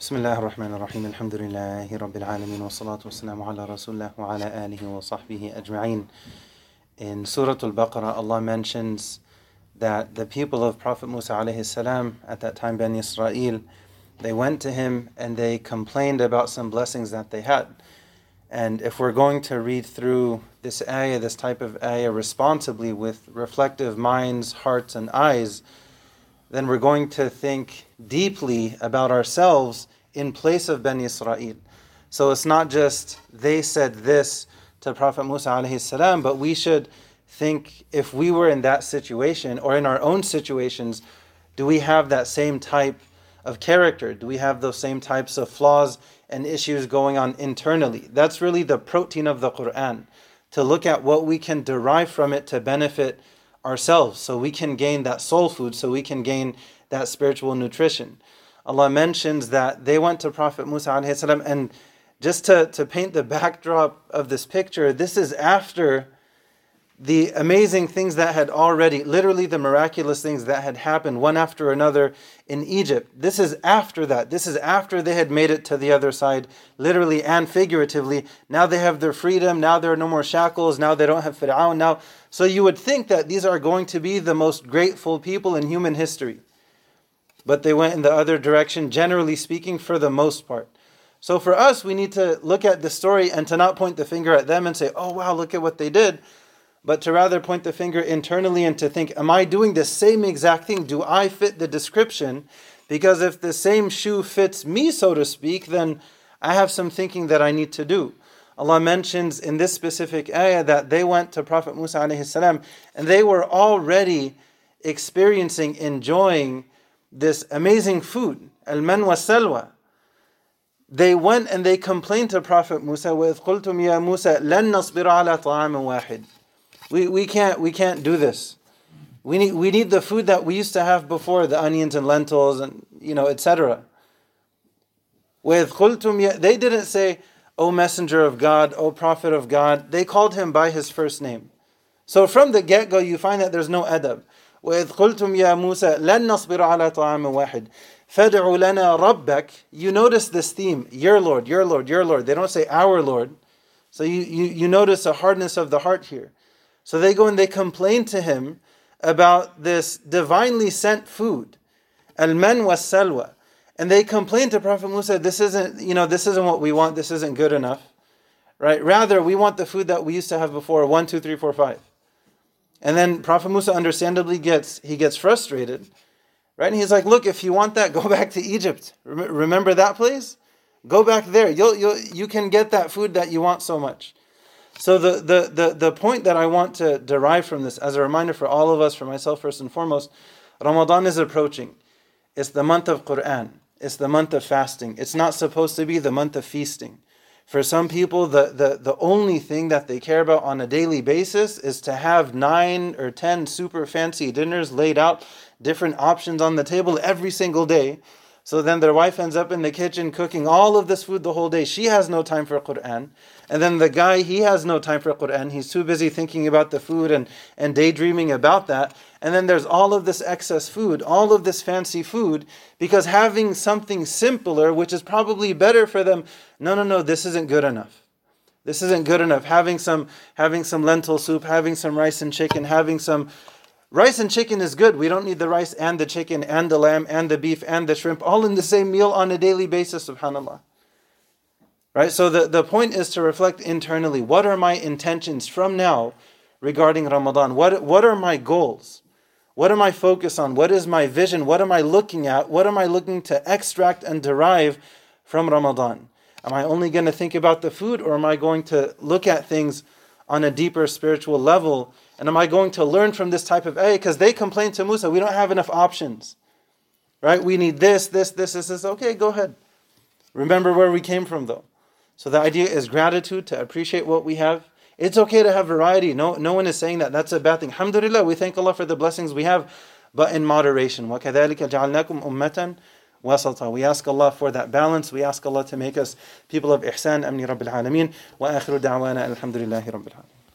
بسم الله الرحمن الرحيم الحمد لله رب العالمين والصلاة والسلام على رسول الله وعلى آله وصحبه أجمعين In Surah Al-Baqarah, Allah mentions that the people of Prophet Musa alayhi salam, at that time Bani Israel, they went to him and they complained about some blessings that they had. And if we're going to read through this ayah, this type of ayah, responsibly with reflective minds, hearts, and eyes, then we're going to think deeply about ourselves in place of Bani Israel. So it's not just they said this to Prophet Musa alayhi salam, but we should think if we were in that situation or in our own situations, do we have that same type of character? Do we have those same types of flaws and issues going on internally? That's really the protein of the Quran, to look at what we can derive from it to benefit ourselves, so we can gain that soul food, so we can gain that spiritual nutrition. Allah mentions that they went to Prophet Musa and just to, to paint the backdrop of this picture, this is after the amazing things that had already, literally the miraculous things that had happened one after another in Egypt. This is after that. This is after they had made it to the other side, literally and figuratively. Now they have their freedom. Now there are no more shackles. Now they don't have Fir'aun. Now, so you would think that these are going to be the most grateful people in human history. But they went in the other direction, generally speaking, for the most part. So for us, we need to look at the story and to not point the finger at them and say, oh, wow, look at what they did But to rather point the finger internally and to think, am I doing the same exact thing? Do I fit the description? Because if the same shoe fits me, so to speak, then I have some thinking that I need to do. Allah mentions in this specific ayah that they went to Prophet Musa alayhi salam and they were already experiencing, enjoying this amazing food, al-man wa salwa they went and they complained to Prophet Musa, وَإِذْ قُلْتُمْ يَا مُوسَى لَن نَصْبِرَ عَلَى طَعَامٍ وَاحِدٍ we, we, can't, we can't do this. We need, we need the food that we used to have before, the onions and lentils and, you know, etc. وَإِذْ قُلْتُمْ They didn't say, O Messenger of God, O Prophet of God. They called him by his first name. So from the get-go, you find that there's no adab. وَإِذْ قُلْتُمْ يَا مُوسَى لَن نَصْبِرَ عَلَى طَعَامٍ وَاحِدٍ فَدْعُ لَنَا رَبَّكَ You notice this theme, your Lord, your Lord, your Lord. They don't say our Lord. So you, you, you notice a hardness of the heart here. So they go and they complain to him about this divinely sent food, al-man was salwa. And they complain to Prophet Musa, this isn't, you know, this isn't what we want, this isn't good enough. Right? Rather, we want the food that we used to have before, one, two, three, four, five. And then Prophet Musa understandably gets he gets frustrated Right? And he's like, look, if you want that, go back to Egypt. Remember that place? Go back there. You'll, you'll, you can get that food that you want so much. So the, the, the, the point that I want to derive from this, as a reminder for all of us, for myself first and foremost, Ramadan is approaching. It's the month of Quran. It's the month of fasting. It's not supposed to be the month of feasting. For some people, the, the, the only thing that they care about on a daily basis is to have nine or ten super fancy dinners laid out different options on the table every single day. So then their wife ends up in the kitchen cooking all of this food the whole day. She has no time for Quran. And then the guy, he has no time for Quran. He's too busy thinking about the food and, and daydreaming about that. And then there's all of this excess food, all of this fancy food, because having something simpler, which is probably better for them, no, no, no, this isn't good enough. This isn't good enough. Having some having some lentil soup, having some rice and chicken, having some Rice and chicken is good. We don't need the rice and the chicken and the lamb and the beef and the shrimp all in the same meal on a daily basis, subhanAllah. Right? So the, the point is to reflect internally. What are my intentions from now regarding Ramadan? What, what are my goals? What am I focused on? What is my vision? What am I looking at? What am I looking to extract and derive from Ramadan? Am I only going to think about the food or am I going to look at things on a deeper spiritual level and am I going to learn from this type of ayah? Because they complain to Musa, we don't have enough options. Right? We need this, this, this, this, this. Okay, go ahead. Remember where we came from though. So the idea is gratitude, to appreciate what we have. It's okay to have variety. No, no one is saying that. That's a bad thing. Alhamdulillah, we thank Allah for the blessings we have, but in moderation. وَكَذَلِكَ جَعَلْنَاكُمْ أُمَّةً وسطا. We ask Allah for that balance. We ask Allah to make us people of ihsan. Amni Rabbil Alameen. Wa akhiru da'wana alhamdulillahi Rabbil Alameen.